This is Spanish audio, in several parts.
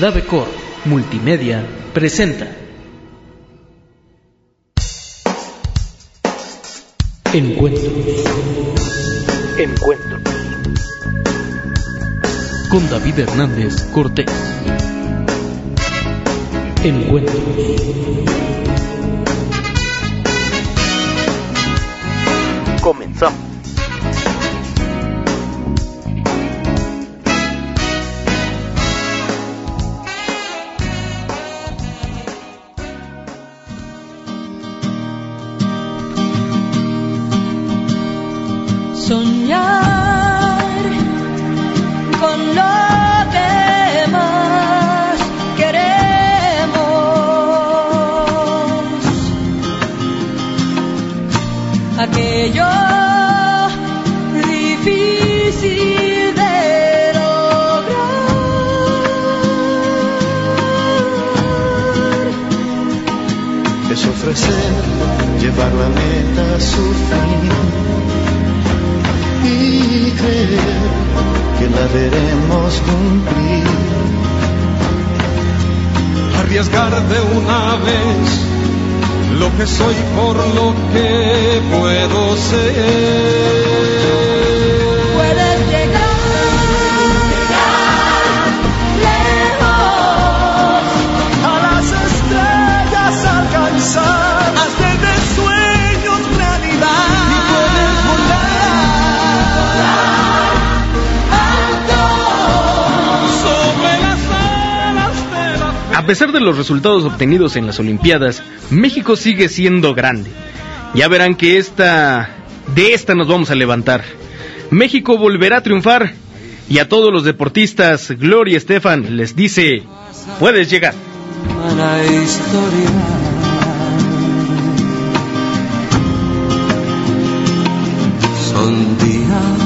Davecor Multimedia presenta Encuentros. Encuentros. Con David Hernández Cortés. Encuentros. Comenzamos. Por lo que puedo ser. Pesar de los resultados obtenidos en las Olimpiadas, México sigue siendo grande. Ya verán que esta de esta nos vamos a levantar. México volverá a triunfar y a todos los deportistas, Gloria Estefan les dice, puedes llegar. Para historia. Son días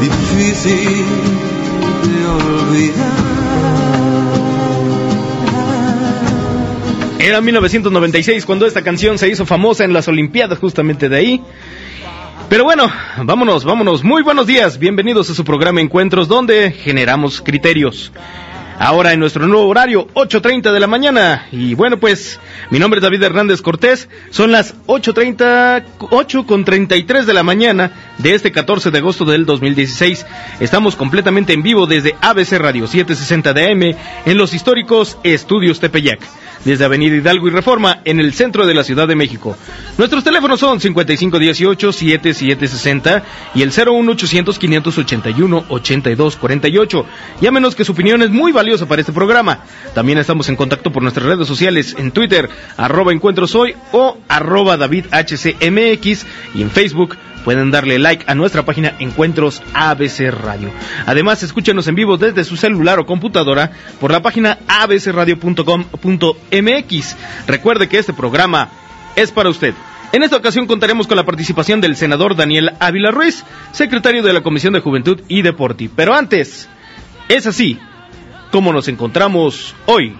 difíciles de olvidar. Era 1996 cuando esta canción se hizo famosa en las Olimpiadas, justamente de ahí. Pero bueno, vámonos, vámonos. Muy buenos días, bienvenidos a su programa Encuentros, donde generamos criterios. Ahora en nuestro nuevo horario, 8.30 de la mañana. Y bueno, pues, mi nombre es David Hernández Cortés. Son las 8.30, 8 con 33 de la mañana de este 14 de agosto del 2016. Estamos completamente en vivo desde ABC Radio 760 DM en los históricos Estudios Tepeyac desde Avenida Hidalgo y Reforma, en el centro de la Ciudad de México. Nuestros teléfonos son 5518-7760 y el 01800-581-8248. Llámenos que su opinión es muy valiosa para este programa. También estamos en contacto por nuestras redes sociales, en Twitter, arroba encuentros hoy o arroba David HCMX y en Facebook pueden darle like a nuestra página Encuentros ABC Radio. Además, escúchenos en vivo desde su celular o computadora por la página abcradio.com.mx. Recuerde que este programa es para usted. En esta ocasión contaremos con la participación del senador Daniel Ávila Ruiz, secretario de la Comisión de Juventud y Deporte. Pero antes, es así como nos encontramos hoy.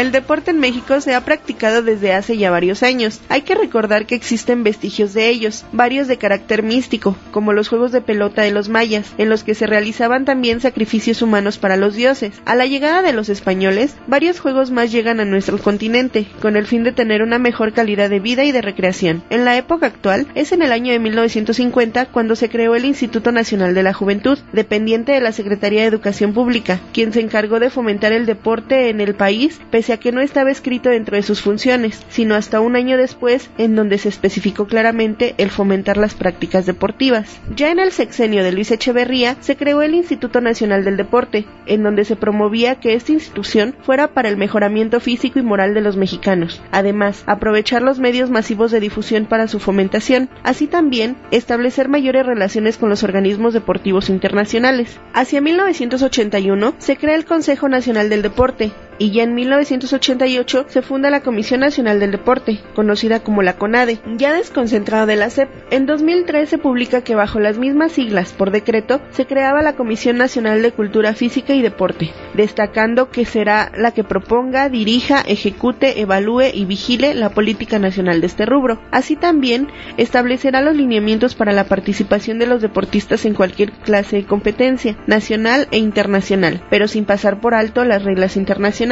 El deporte en México se ha practicado desde hace ya varios años. Hay que recordar que existen vestigios de ellos, varios de carácter místico, como los juegos de pelota de los mayas, en los que se realizaban también sacrificios humanos para los dioses. A la llegada de los españoles, varios juegos más llegan a nuestro continente, con el fin de tener una mejor calidad de vida y de recreación. En la época actual, es en el año de 1950 cuando se creó el Instituto Nacional de la Juventud, dependiente de la Secretaría de Educación Pública, quien se encargó de fomentar el deporte en el país, pese que no estaba escrito dentro de sus funciones, sino hasta un año después en donde se especificó claramente el fomentar las prácticas deportivas. Ya en el sexenio de Luis Echeverría se creó el Instituto Nacional del Deporte, en donde se promovía que esta institución fuera para el mejoramiento físico y moral de los mexicanos. Además, aprovechar los medios masivos de difusión para su fomentación, así también establecer mayores relaciones con los organismos deportivos internacionales. Hacia 1981 se crea el Consejo Nacional del Deporte, y ya en 1988 se funda la Comisión Nacional del Deporte, conocida como la CONADE, ya desconcentrada de la SEP. En 2003 se publica que bajo las mismas siglas, por decreto, se creaba la Comisión Nacional de Cultura Física y Deporte, destacando que será la que proponga, dirija, ejecute, evalúe y vigile la política nacional de este rubro. Así también establecerá los lineamientos para la participación de los deportistas en cualquier clase de competencia, nacional e internacional, pero sin pasar por alto las reglas internacionales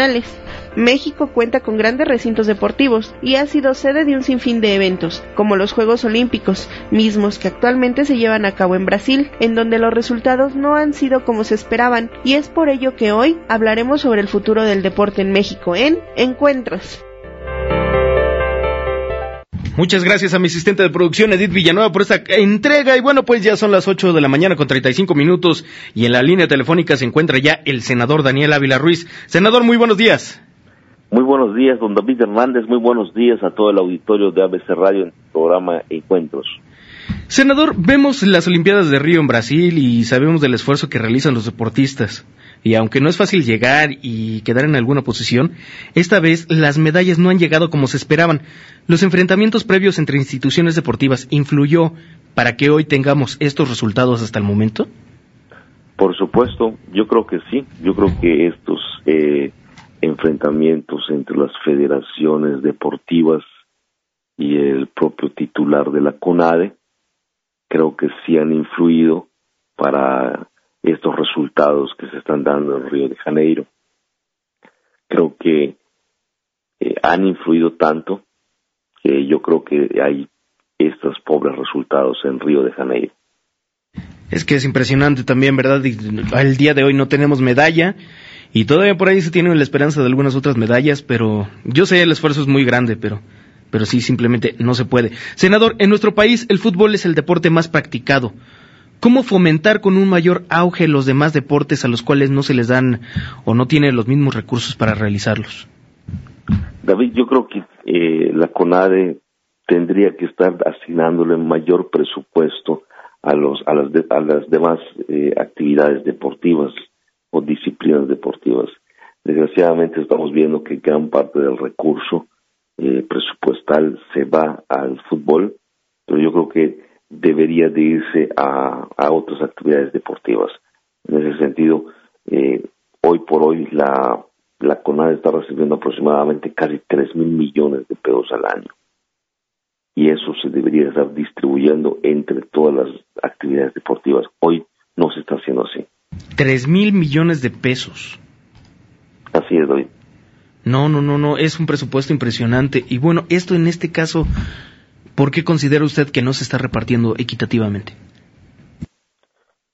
México cuenta con grandes recintos deportivos y ha sido sede de un sinfín de eventos, como los Juegos Olímpicos, mismos que actualmente se llevan a cabo en Brasil, en donde los resultados no han sido como se esperaban, y es por ello que hoy hablaremos sobre el futuro del deporte en México en Encuentros. Muchas gracias a mi asistente de producción, Edith Villanueva, por esta entrega. Y bueno, pues ya son las 8 de la mañana con 35 minutos y en la línea telefónica se encuentra ya el senador Daniel Ávila Ruiz. Senador, muy buenos días. Muy buenos días, don David Hernández. Muy buenos días a todo el auditorio de ABC Radio en el programa Encuentros. Senador, vemos las Olimpiadas de Río en Brasil y sabemos del esfuerzo que realizan los deportistas. Y aunque no es fácil llegar y quedar en alguna posición, esta vez las medallas no han llegado como se esperaban. ¿Los enfrentamientos previos entre instituciones deportivas influyó para que hoy tengamos estos resultados hasta el momento? Por supuesto, yo creo que sí. Yo creo que estos eh, enfrentamientos entre las federaciones deportivas y el propio titular de la CONADE, creo que sí han influido para estos resultados que se están dando en Río de Janeiro. Creo que eh, han influido tanto que yo creo que hay estos pobres resultados en Río de Janeiro. Es que es impresionante también, ¿verdad? Al día de hoy no tenemos medalla y todavía por ahí se tiene la esperanza de algunas otras medallas, pero yo sé el esfuerzo es muy grande, pero pero sí simplemente no se puede. Senador, en nuestro país el fútbol es el deporte más practicado. ¿Cómo fomentar con un mayor auge los demás deportes a los cuales no se les dan o no tienen los mismos recursos para realizarlos? David, yo creo que eh, la CONADE tendría que estar asignándole mayor presupuesto a, los, a, las, a las demás eh, actividades deportivas o disciplinas deportivas. Desgraciadamente estamos viendo que gran parte del recurso eh, presupuestal se va al fútbol, pero yo creo que debería de irse a, a otras actividades deportivas. En ese sentido, eh, hoy por hoy la, la CONAD está recibiendo aproximadamente casi 3 mil millones de pesos al año. Y eso se debería estar distribuyendo entre todas las actividades deportivas. Hoy no se está haciendo así. 3 mil millones de pesos. Así es, hoy. No, no, no, no, es un presupuesto impresionante. Y bueno, esto en este caso ¿Por qué considera usted que no se está repartiendo equitativamente?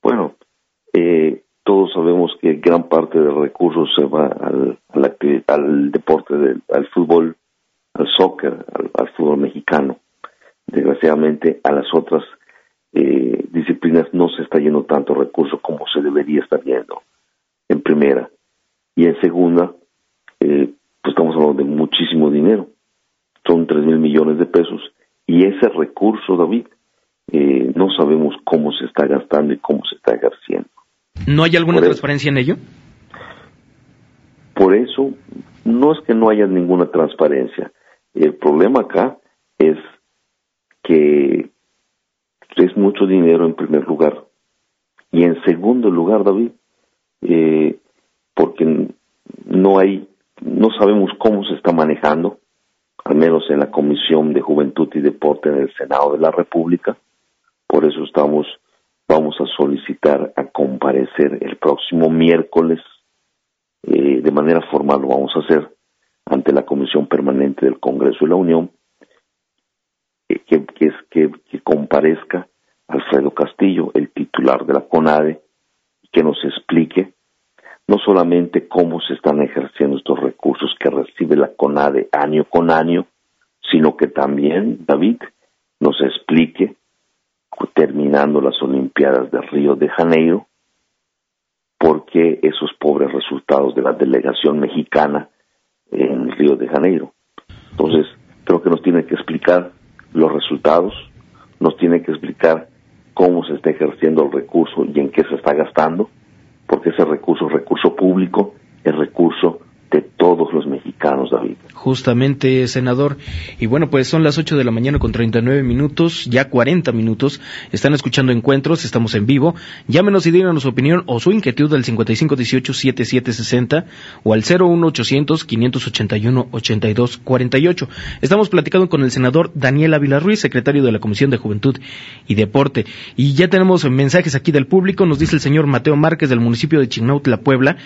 Bueno, eh, todos sabemos que gran parte del recurso se va al, deporte, al fútbol, al soccer, al, fútbol mexicano. Desgraciadamente, a las otras eh, disciplinas no se está yendo tanto recurso como se debería estar yendo, en primera. Y en segunda, eh, pues estamos hablando de muchísimo dinero. Son tres mil millones de pesos y ese recurso, David, eh, no sabemos cómo se está gastando y cómo se está ejerciendo. ¿No hay alguna transparencia en ello? Por eso, no es que no haya ninguna transparencia. El problema acá es que es mucho dinero en primer lugar. Y en segundo lugar, David, eh, porque no hay, no sabemos cómo se está manejando, al menos en la Comisión de Juventud y Deporte en el Senado de la República. Por eso estamos, vamos a solicitar a comparecer el próximo miércoles, eh, de manera formal lo vamos a hacer ante la Comisión Permanente del Congreso de la Unión, eh, que, que, que, que comparezca Alfredo Castillo, el titular de la CONADE, que nos explique no solamente cómo se están ejerciendo estos recursos que recibe la CONADE año con año, sino que también, David, nos explique, terminando las Olimpiadas de Río de Janeiro, por qué esos pobres resultados de la delegación mexicana en Río de Janeiro. Entonces, creo que nos tiene que explicar los resultados, nos tiene que explicar cómo se está ejerciendo el recurso y en qué se está gastando, porque ese recurso recurso público, es recurso de todos los mexicanos, David. Justamente, senador. Y bueno, pues son las 8 de la mañana con 39 minutos, ya 40 minutos. Están escuchando encuentros, estamos en vivo. Llámenos y díganos su opinión o su inquietud al 5518-7760 o al 01800-581-8248. Estamos platicando con el senador Daniel Ávila Ruiz, secretario de la Comisión de Juventud y Deporte. Y ya tenemos mensajes aquí del público. Nos dice el señor Mateo Márquez del municipio de Chignautla, Puebla,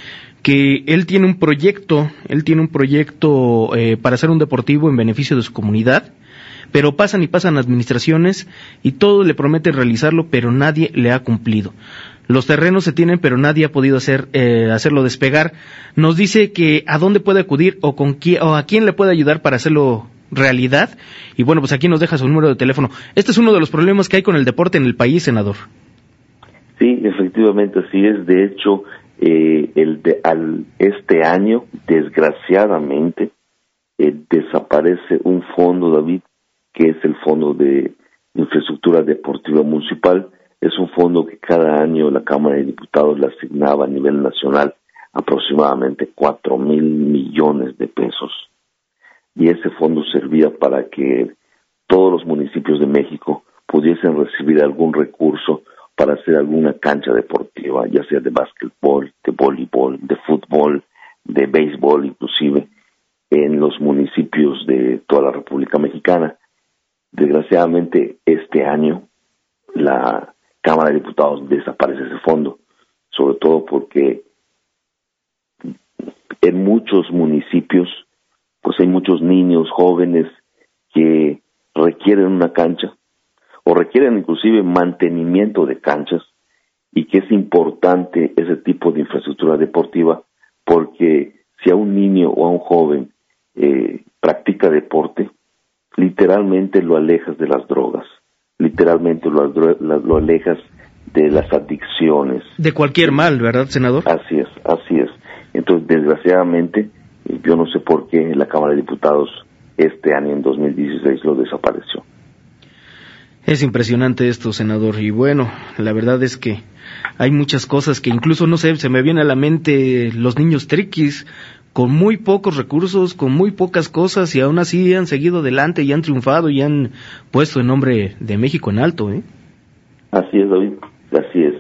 que él tiene un proyecto, él tiene un proyecto eh, para hacer un deportivo en beneficio de su comunidad, pero pasan y pasan administraciones y todo le promete realizarlo, pero nadie le ha cumplido. Los terrenos se tienen, pero nadie ha podido hacer, eh, hacerlo despegar. Nos dice que a dónde puede acudir o con quién, o a quién le puede ayudar para hacerlo realidad. Y bueno, pues aquí nos deja su número de teléfono. Este es uno de los problemas que hay con el deporte en el país, senador. Sí, efectivamente así es. De hecho, eh, el de, al, este año, desgraciadamente, eh, desaparece un fondo, David, que es el Fondo de Infraestructura Deportiva Municipal. Es un fondo que cada año la Cámara de Diputados le asignaba a nivel nacional aproximadamente cuatro mil millones de pesos. Y ese fondo servía para que todos los municipios de México pudiesen recibir algún recurso para hacer alguna cancha deportiva, ya sea de básquetbol, de voleibol, de fútbol, de béisbol inclusive, en los municipios de toda la República Mexicana. Desgraciadamente, este año la Cámara de Diputados desaparece ese fondo, sobre todo porque en muchos municipios pues hay muchos niños jóvenes que requieren una cancha o requieren inclusive mantenimiento de canchas y que es importante ese tipo de infraestructura deportiva porque si a un niño o a un joven eh, practica deporte, literalmente lo alejas de las drogas, literalmente lo, lo alejas de las adicciones. De cualquier mal, ¿verdad, senador? Así es, así es. Entonces, desgraciadamente, yo no sé por qué la Cámara de Diputados este año, en 2016, lo desapareció. Es impresionante esto, senador. Y bueno, la verdad es que hay muchas cosas que incluso, no sé, se me viene a la mente los niños triquis, con muy pocos recursos, con muy pocas cosas, y aún así han seguido adelante y han triunfado y han puesto el nombre de México en alto, ¿eh? Así es, David, así es.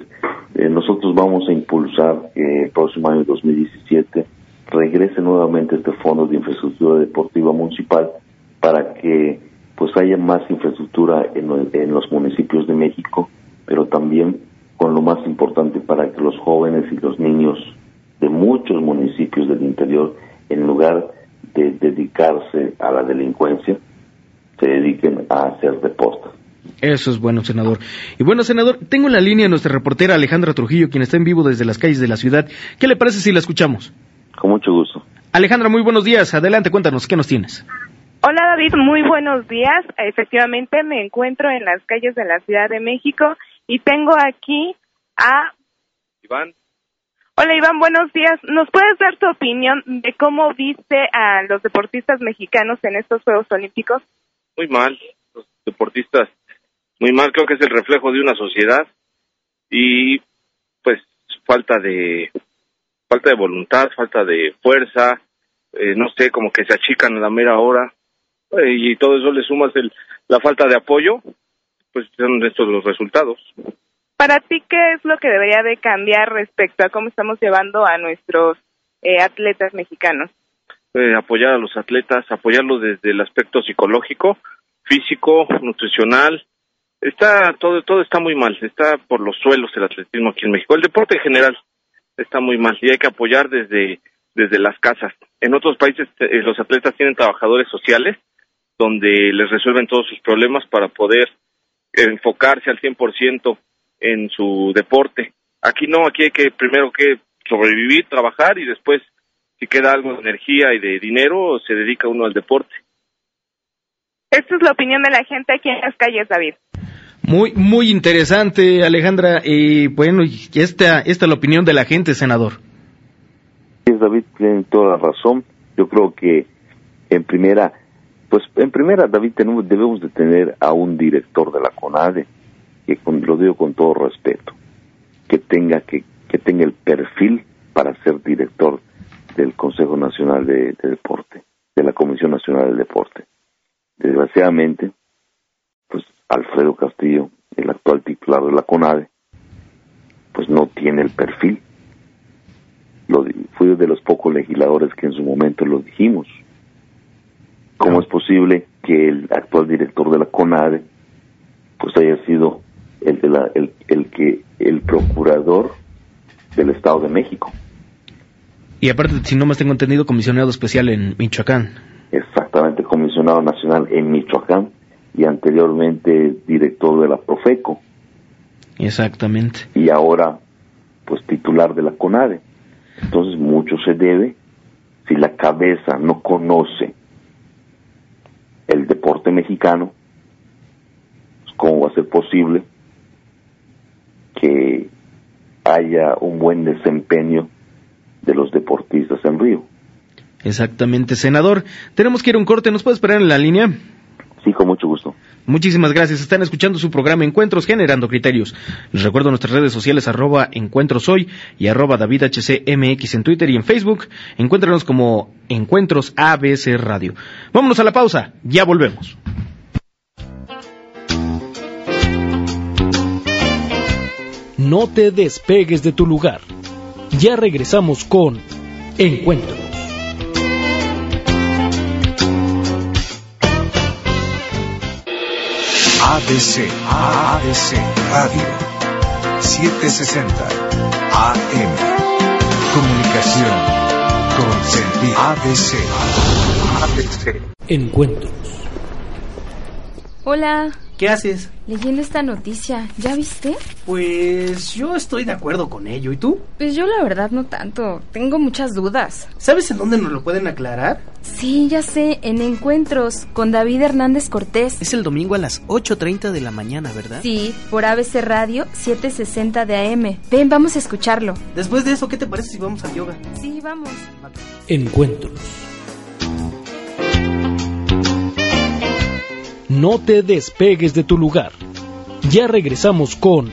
Eh, nosotros vamos a impulsar que el próximo año 2017 regrese nuevamente este Fondo de Infraestructura Deportiva Municipal para que pues haya más infraestructura en, en los municipios de México, pero también con lo más importante para que los jóvenes y los niños de muchos municipios del interior, en lugar de dedicarse a la delincuencia, se dediquen a hacer deporte. Eso es bueno, senador. Y bueno, senador, tengo en la línea a nuestra reportera Alejandra Trujillo, quien está en vivo desde las calles de la ciudad. ¿Qué le parece si la escuchamos? Con mucho gusto. Alejandra, muy buenos días. Adelante, cuéntanos, ¿qué nos tienes? Hola David, muy buenos días. Efectivamente me encuentro en las calles de la Ciudad de México y tengo aquí a Iván. Hola Iván, buenos días. ¿Nos puedes dar tu opinión de cómo viste a los deportistas mexicanos en estos Juegos Olímpicos? Muy mal, los deportistas, muy mal, creo que es el reflejo de una sociedad y pues falta de falta de voluntad, falta de fuerza, eh, no sé, como que se achican a la mera hora eh, y todo eso le sumas el, la falta de apoyo, pues son estos los resultados. Para ti, ¿qué es lo que debería de cambiar respecto a cómo estamos llevando a nuestros eh, atletas mexicanos? Eh, apoyar a los atletas, apoyarlos desde el aspecto psicológico, físico, nutricional. Está todo todo está muy mal, está por los suelos el atletismo aquí en México. El deporte en general está muy mal y hay que apoyar desde desde las casas. En otros países eh, los atletas tienen trabajadores sociales donde les resuelven todos sus problemas para poder enfocarse al 100% en su deporte. Aquí no, aquí hay que primero que, sobrevivir, trabajar y después, si queda algo de energía y de dinero, se dedica uno al deporte. Esta es la opinión de la gente aquí en las calles, David. Muy, muy interesante, Alejandra. Y bueno, y esta, esta es la opinión de la gente, senador. Sí, David tiene toda la razón. Yo creo que en primera, pues en primera, David, tenemos, debemos de tener a un director de la CONADE, que con- lo digo con todo respeto, que tenga, que, que tenga el perfil para ser director del Consejo Nacional de, de Deporte, de la Comisión Nacional del Deporte. Desgraciadamente, pues Alfredo Castillo, el actual titular de la CONADE, pues no tiene el perfil. Lo, fui de los pocos legisladores que en su momento lo dijimos. ¿Cómo es posible que el actual director de la CONADE pues haya sido el, de la- el, el que el procurador del Estado de México? Y aparte, si no más tengo entendido, comisionado especial en Michoacán. exactamente comisionado nacional en Michoacán y anteriormente director de la Profeco Exactamente. y ahora pues titular de la CONADE. Entonces mucho se debe si la cabeza no conoce mexicano, pues, ¿cómo va a ser posible que haya un buen desempeño de los deportistas en Río? Exactamente, senador. Tenemos que ir a un corte. ¿Nos puede esperar en la línea? Sí, con mucho gusto. Muchísimas gracias. Están escuchando su programa Encuentros Generando Criterios. Les recuerdo nuestras redes sociales arroba Encuentros Hoy y arroba DavidHCMX en Twitter y en Facebook. Encuéntranos como Encuentros ABC Radio. Vámonos a la pausa. Ya volvemos. No te despegues de tu lugar. Ya regresamos con Encuentros. ADC, ADC Radio, 760 AM. Comunicación con sentido. ADC, ADC. Encuentros. Hola, ¿Qué haces? leyendo esta noticia, ¿ya viste? Pues yo estoy de acuerdo con ello. ¿Y tú? Pues yo la verdad no tanto, tengo muchas dudas. ¿Sabes en dónde nos lo pueden aclarar? Sí, ya sé, en Encuentros con David Hernández Cortés. Es el domingo a las 8.30 de la mañana, ¿verdad? Sí, por ABC Radio 760 de AM. Ven, vamos a escucharlo. Después de eso, ¿qué te parece si vamos al yoga? Sí, vamos. Encuentros. No te despegues de tu lugar. Ya regresamos con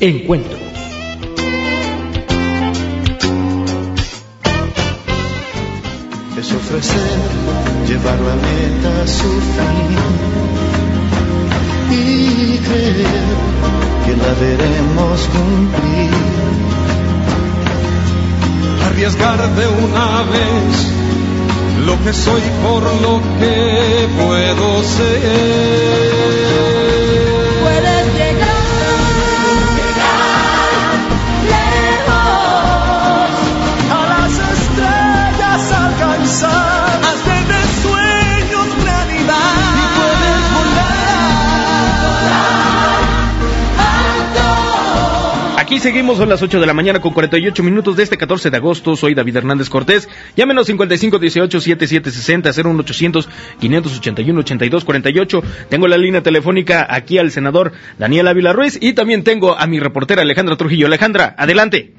Encuentros. es ofrecer, llevar la meta a su fin y creer que la veremos cumplir. arriesgar de una vez lo que soy por lo que puedo ser. Aquí seguimos, son las 8 de la mañana con 48 minutos de este 14 de agosto. Soy David Hernández Cortés. Llámenos 5518-7760 01800 581 8248 Tengo la línea telefónica aquí al senador Daniel Ávila Ruiz y también tengo a mi reportera Alejandra Trujillo. Alejandra, adelante.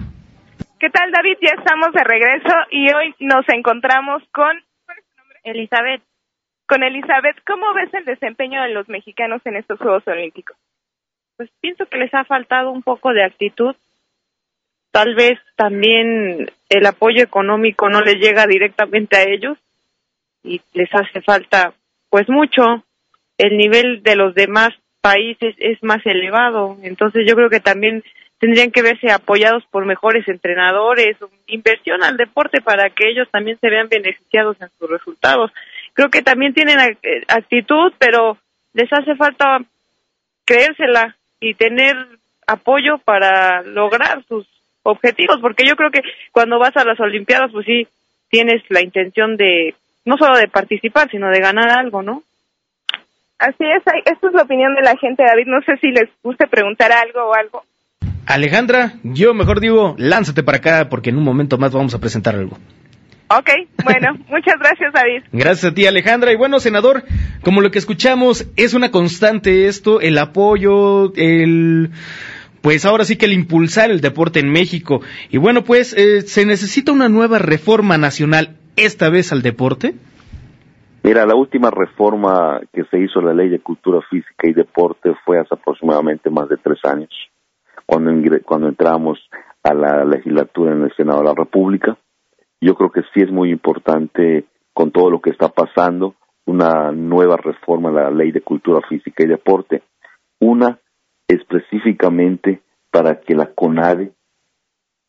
¿Qué tal, David? Ya estamos de regreso y hoy nos encontramos con Elizabeth. Con Elizabeth, ¿cómo ves el desempeño de los mexicanos en estos Juegos Olímpicos? Pues pienso que les ha faltado un poco de actitud. Tal vez también el apoyo económico no les llega directamente a ellos y les hace falta pues mucho. El nivel de los demás países es más elevado, entonces yo creo que también tendrían que verse apoyados por mejores entrenadores, inversión al deporte para que ellos también se vean beneficiados en sus resultados. Creo que también tienen eh, actitud, pero les hace falta creérsela y tener apoyo para lograr sus objetivos, porque yo creo que cuando vas a las Olimpiadas, pues sí, tienes la intención de, no solo de participar, sino de ganar algo, ¿no? Así es, esta es la opinión de la gente, David. No sé si les guste preguntar algo o algo. Alejandra, yo mejor digo, lánzate para acá porque en un momento más vamos a presentar algo. Ok, bueno, muchas gracias, David. Gracias a ti, Alejandra. Y bueno, senador, como lo que escuchamos, es una constante esto, el apoyo, el... Pues ahora sí que el impulsar el deporte en México. Y bueno, pues eh, se necesita una nueva reforma nacional, esta vez al deporte. Mira, la última reforma que se hizo a la Ley de Cultura Física y Deporte fue hace aproximadamente más de tres años, cuando, cuando entramos a la legislatura en el Senado de la República. Yo creo que sí es muy importante, con todo lo que está pasando, una nueva reforma a la Ley de Cultura Física y Deporte. Una específicamente para que la CONADE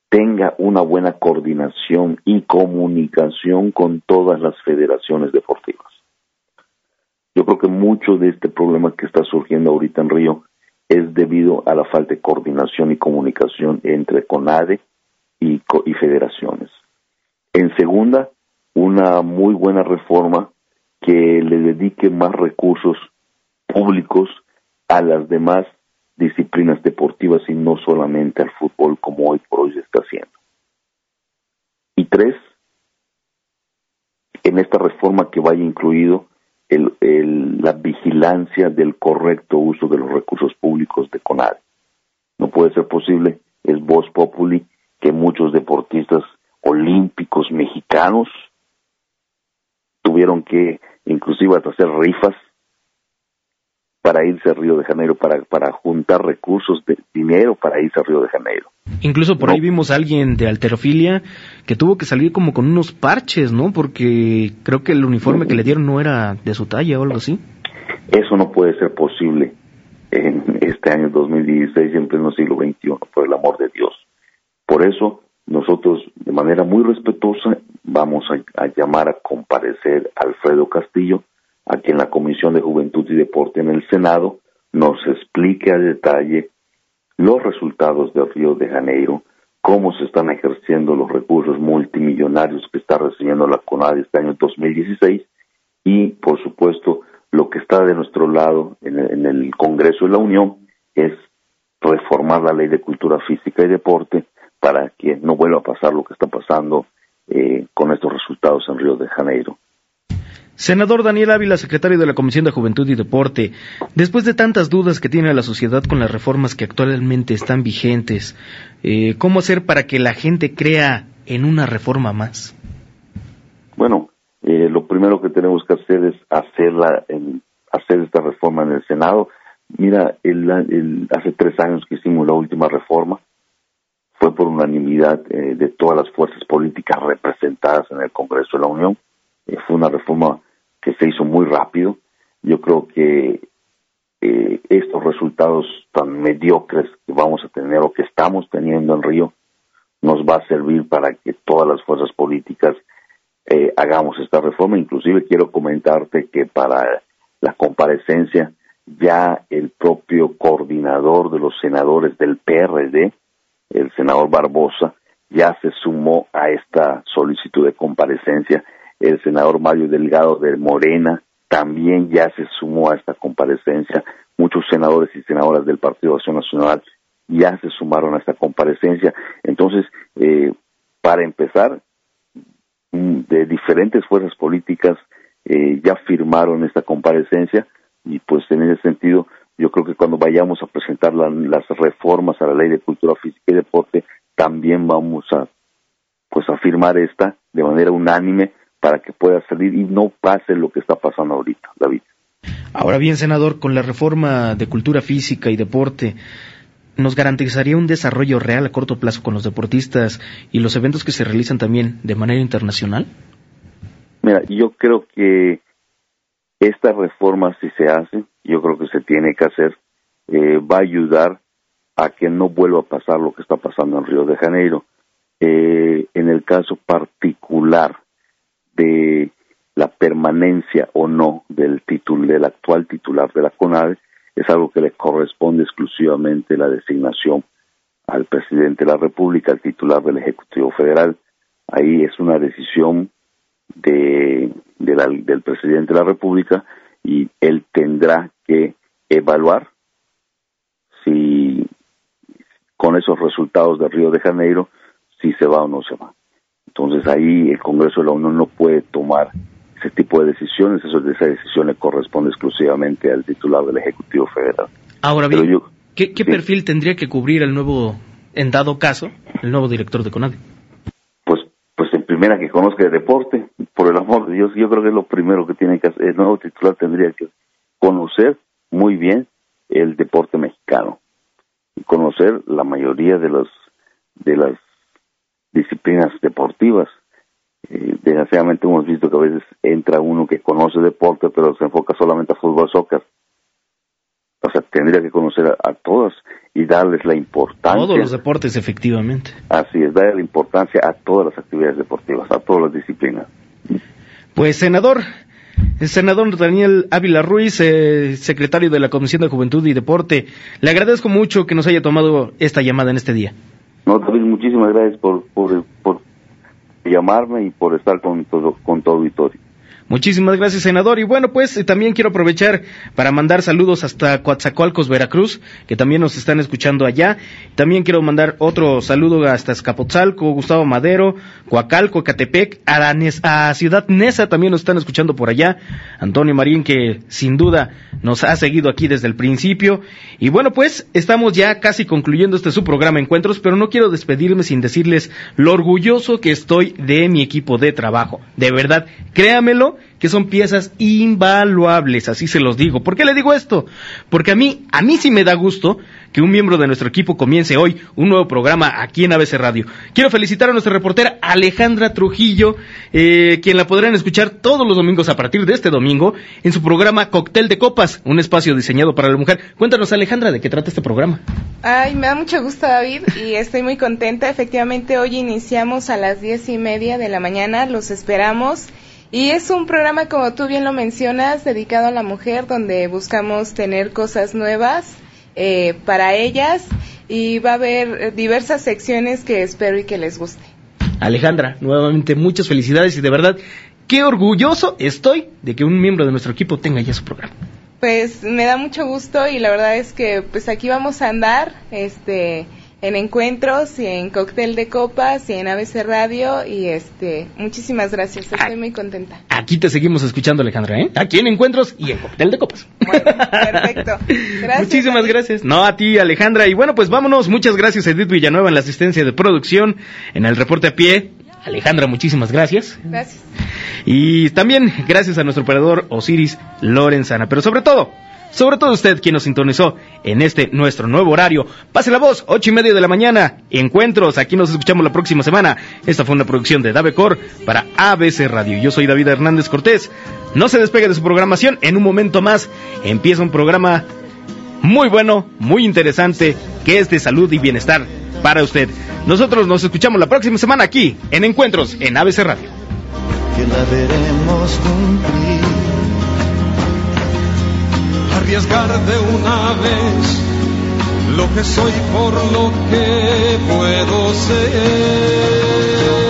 tenga una buena coordinación y comunicación con todas las federaciones deportivas. Yo creo que mucho de este problema que está surgiendo ahorita en Río es debido a la falta de coordinación y comunicación entre CONADE y, y federaciones. En segunda, una muy buena reforma que le dedique más recursos públicos a las demás disciplinas deportivas y no solamente al fútbol como hoy por hoy se está haciendo. Y tres, en esta reforma que vaya incluido el, la vigilancia del correcto uso de los recursos públicos de CONADE. No puede ser posible, es voz populi, que muchos deportistas olímpicos mexicanos tuvieron que inclusive hasta hacer rifas para irse a Río de Janeiro, para, para juntar recursos de dinero para irse a Río de Janeiro. Incluso por ahí vimos a alguien de alterofilia que tuvo que salir como con unos parches, ¿no? Porque creo que el uniforme que le dieron no era de su talla o algo así. Eso no puede ser posible en este año 2016, en pleno siglo XXI, por el amor de Dios. Por eso, nosotros, de manera muy respetuosa, vamos a, llamar a comparecer a Alfredo Castillo, a que en la Comisión de Juventud y Deporte en el Senado nos explique a detalle los resultados de Río de Janeiro, cómo se están ejerciendo los recursos multimillonarios que está recibiendo la CONAD este año 2016 y, por supuesto, lo que está de nuestro lado en el, en el Congreso de la Unión es reformar la ley de cultura física y deporte para que no vuelva a pasar lo que está pasando eh, con estos resultados en Río de Janeiro. Senador Daniel Ávila, secretario de la Comisión de Juventud y Deporte, después de tantas dudas que tiene la sociedad con las reformas que actualmente están vigentes, eh, ¿cómo hacer para que la gente crea en una reforma más? Bueno, eh, lo primero que tenemos que hacer es hacerla, en, hacer esta reforma en el Senado. Mira, el, el, hace tres años que hicimos la última reforma, fue por unanimidad eh, de todas las fuerzas políticas representadas en el Congreso de la Unión eh, fue una reforma que se hizo muy rápido. Yo creo que eh, estos resultados tan mediocres que vamos a tener o que estamos teniendo en Río nos va a servir para que todas las fuerzas políticas hagamos esta reforma. Inclusive quiero comentarte que para la comparecencia ya el propio coordinador de los senadores del PRD, el senador Barbosa, ya se sumó a esta solicitud de comparecencia el senador Mario Delgado de Morena también ya se sumó a esta comparecencia, muchos senadores y senadoras del Partido Acción Nacional ya se sumaron a esta comparecencia. Entonces, eh, para empezar, mm, de diferentes fuerzas políticas eh, ya firmaron esta comparecencia y pues en ese sentido yo creo que cuando vayamos a presentar la, las reformas a la ley de cultura física y deporte también vamos a pues a firmar esta de manera unánime para que pueda salir y no pase lo que está pasando ahorita, David. Ahora bien, senador, con la reforma de cultura física y deporte, ¿nos garantizaría un desarrollo real a corto plazo con los deportistas y los eventos que se realizan también de manera internacional? Mira, yo creo que esta reforma, si se hace, yo creo que se tiene que hacer, eh, va a ayudar a que no vuelva a pasar lo que está pasando en Río de Janeiro. Eh, en el caso particular de la permanencia o no del título del actual titular de la CONADE es algo que le corresponde exclusivamente la designación al presidente de la República, al titular del Ejecutivo Federal. Ahí es una decisión de, de la, del presidente de la República y él tendrá que evaluar si con esos resultados de Río de Janeiro si se va o no se va. Entonces ahí el Congreso de la Unión no puede tomar ese tipo de decisiones, eso, esa decisión le corresponde exclusivamente al titular del Ejecutivo Federal. Ahora bien, yo- ¿qué, qué sí. perfil tendría que cubrir el nuevo, en dado caso, el nuevo director de CONADE? En primera que conozca el deporte, por el amor de Dios, yo creo que es lo primero que tiene que hacer, el nuevo titular tendría que conocer muy bien el deporte mexicano y conocer la mayoría de los de las disciplinas deportivas. Eh, desgraciadamente hemos visto que a veces entra uno que conoce deporte pero se enfoca solamente a fútbol, soccer. O sea, tendría que conocer a, a todas y darles la importancia. Todos los deportes, efectivamente. Así es, darle la importancia a todas las actividades deportivas, a todas las disciplinas. Pues senador, el senador Daniel Ávila Ruiz, eh, secretario de la Comisión de Juventud y Deporte, le agradezco mucho que nos haya tomado esta llamada en este día. No, David, muchísimas gracias por, por, por llamarme y por estar con todo, con todo auditorio. Muchísimas gracias, senador. Y bueno, pues eh, también quiero aprovechar para mandar saludos hasta Coatzacoalcos, Veracruz, que también nos están escuchando allá. También quiero mandar otro saludo hasta Escapotzalco, Gustavo Madero, Coacalco, Catepec, a, Ciudad Neza también nos están escuchando por allá. Antonio Marín, que sin duda nos ha seguido aquí desde el principio. Y bueno, pues estamos ya casi concluyendo este su programa Encuentros, pero no quiero despedirme sin decirles lo orgulloso que estoy de mi equipo de trabajo. De verdad, créamelo que son piezas invaluables, así se los digo. ¿Por qué le digo esto? Porque a mí, a mí sí me da gusto que un miembro de nuestro equipo comience hoy un nuevo programa aquí en ABC Radio. Quiero felicitar a nuestra reportera Alejandra Trujillo, eh, quien la podrán escuchar todos los domingos a partir de este domingo en su programa Cóctel de Copas, un espacio diseñado para la mujer. Cuéntanos, Alejandra, de qué trata este programa. Ay, me da mucho gusto, David, y estoy muy contenta. Efectivamente, hoy iniciamos a las diez y media de la mañana, los esperamos. Y es un programa, como tú bien lo mencionas, dedicado a la mujer, donde buscamos tener cosas nuevas eh, para ellas y va a haber eh, diversas secciones que espero y que les guste. Alejandra, nuevamente muchas felicidades y de verdad, qué orgulloso estoy de que un miembro de nuestro equipo tenga ya su programa. Pues me da mucho gusto y la verdad es que pues aquí vamos a andar, este, en encuentros y en cóctel de copas y en ABC Radio y este, muchísimas gracias, estoy muy contenta. Aquí te seguimos escuchando, Alejandra, ¿eh? Aquí en Encuentros y en Cóctel de Copas. Perfecto. Gracias. Muchísimas gracias. No, a ti, Alejandra. Y bueno, pues vámonos. Muchas gracias, Edith Villanueva, en la asistencia de producción, en el reporte a pie. Alejandra, muchísimas gracias. Gracias. Y también gracias a nuestro operador Osiris Lorenzana. Pero sobre todo, sobre todo usted quien nos sintonizó en este nuestro nuevo horario. Pase la voz, ocho y media de la mañana. Encuentros, aquí nos escuchamos la próxima semana. Esta fue una producción de Davecor para ABC Radio. Yo soy David Hernández Cortés. No se despegue de su programación. En un momento más empieza un programa muy bueno, muy interesante, que es de salud y bienestar para usted. Nosotros nos escuchamos la próxima semana aquí en Encuentros en ABC Radio. que la veremos arriesgar de una vez lo que soy por lo que puedo ser.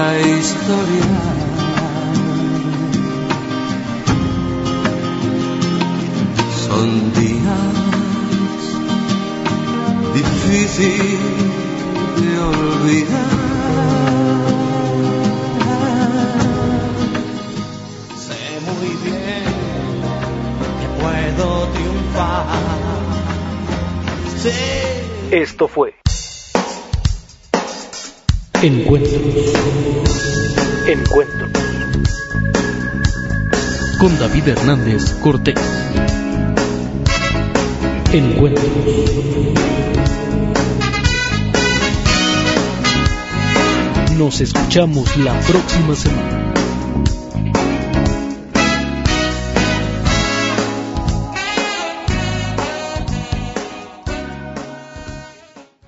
La historia. Son días difíciles de olvidar. Sé muy bien que puedo triunfar. Esto fue Encuentros. Encuentros. Con David Hernández Cortés. Encuentros. Nos escuchamos la próxima semana.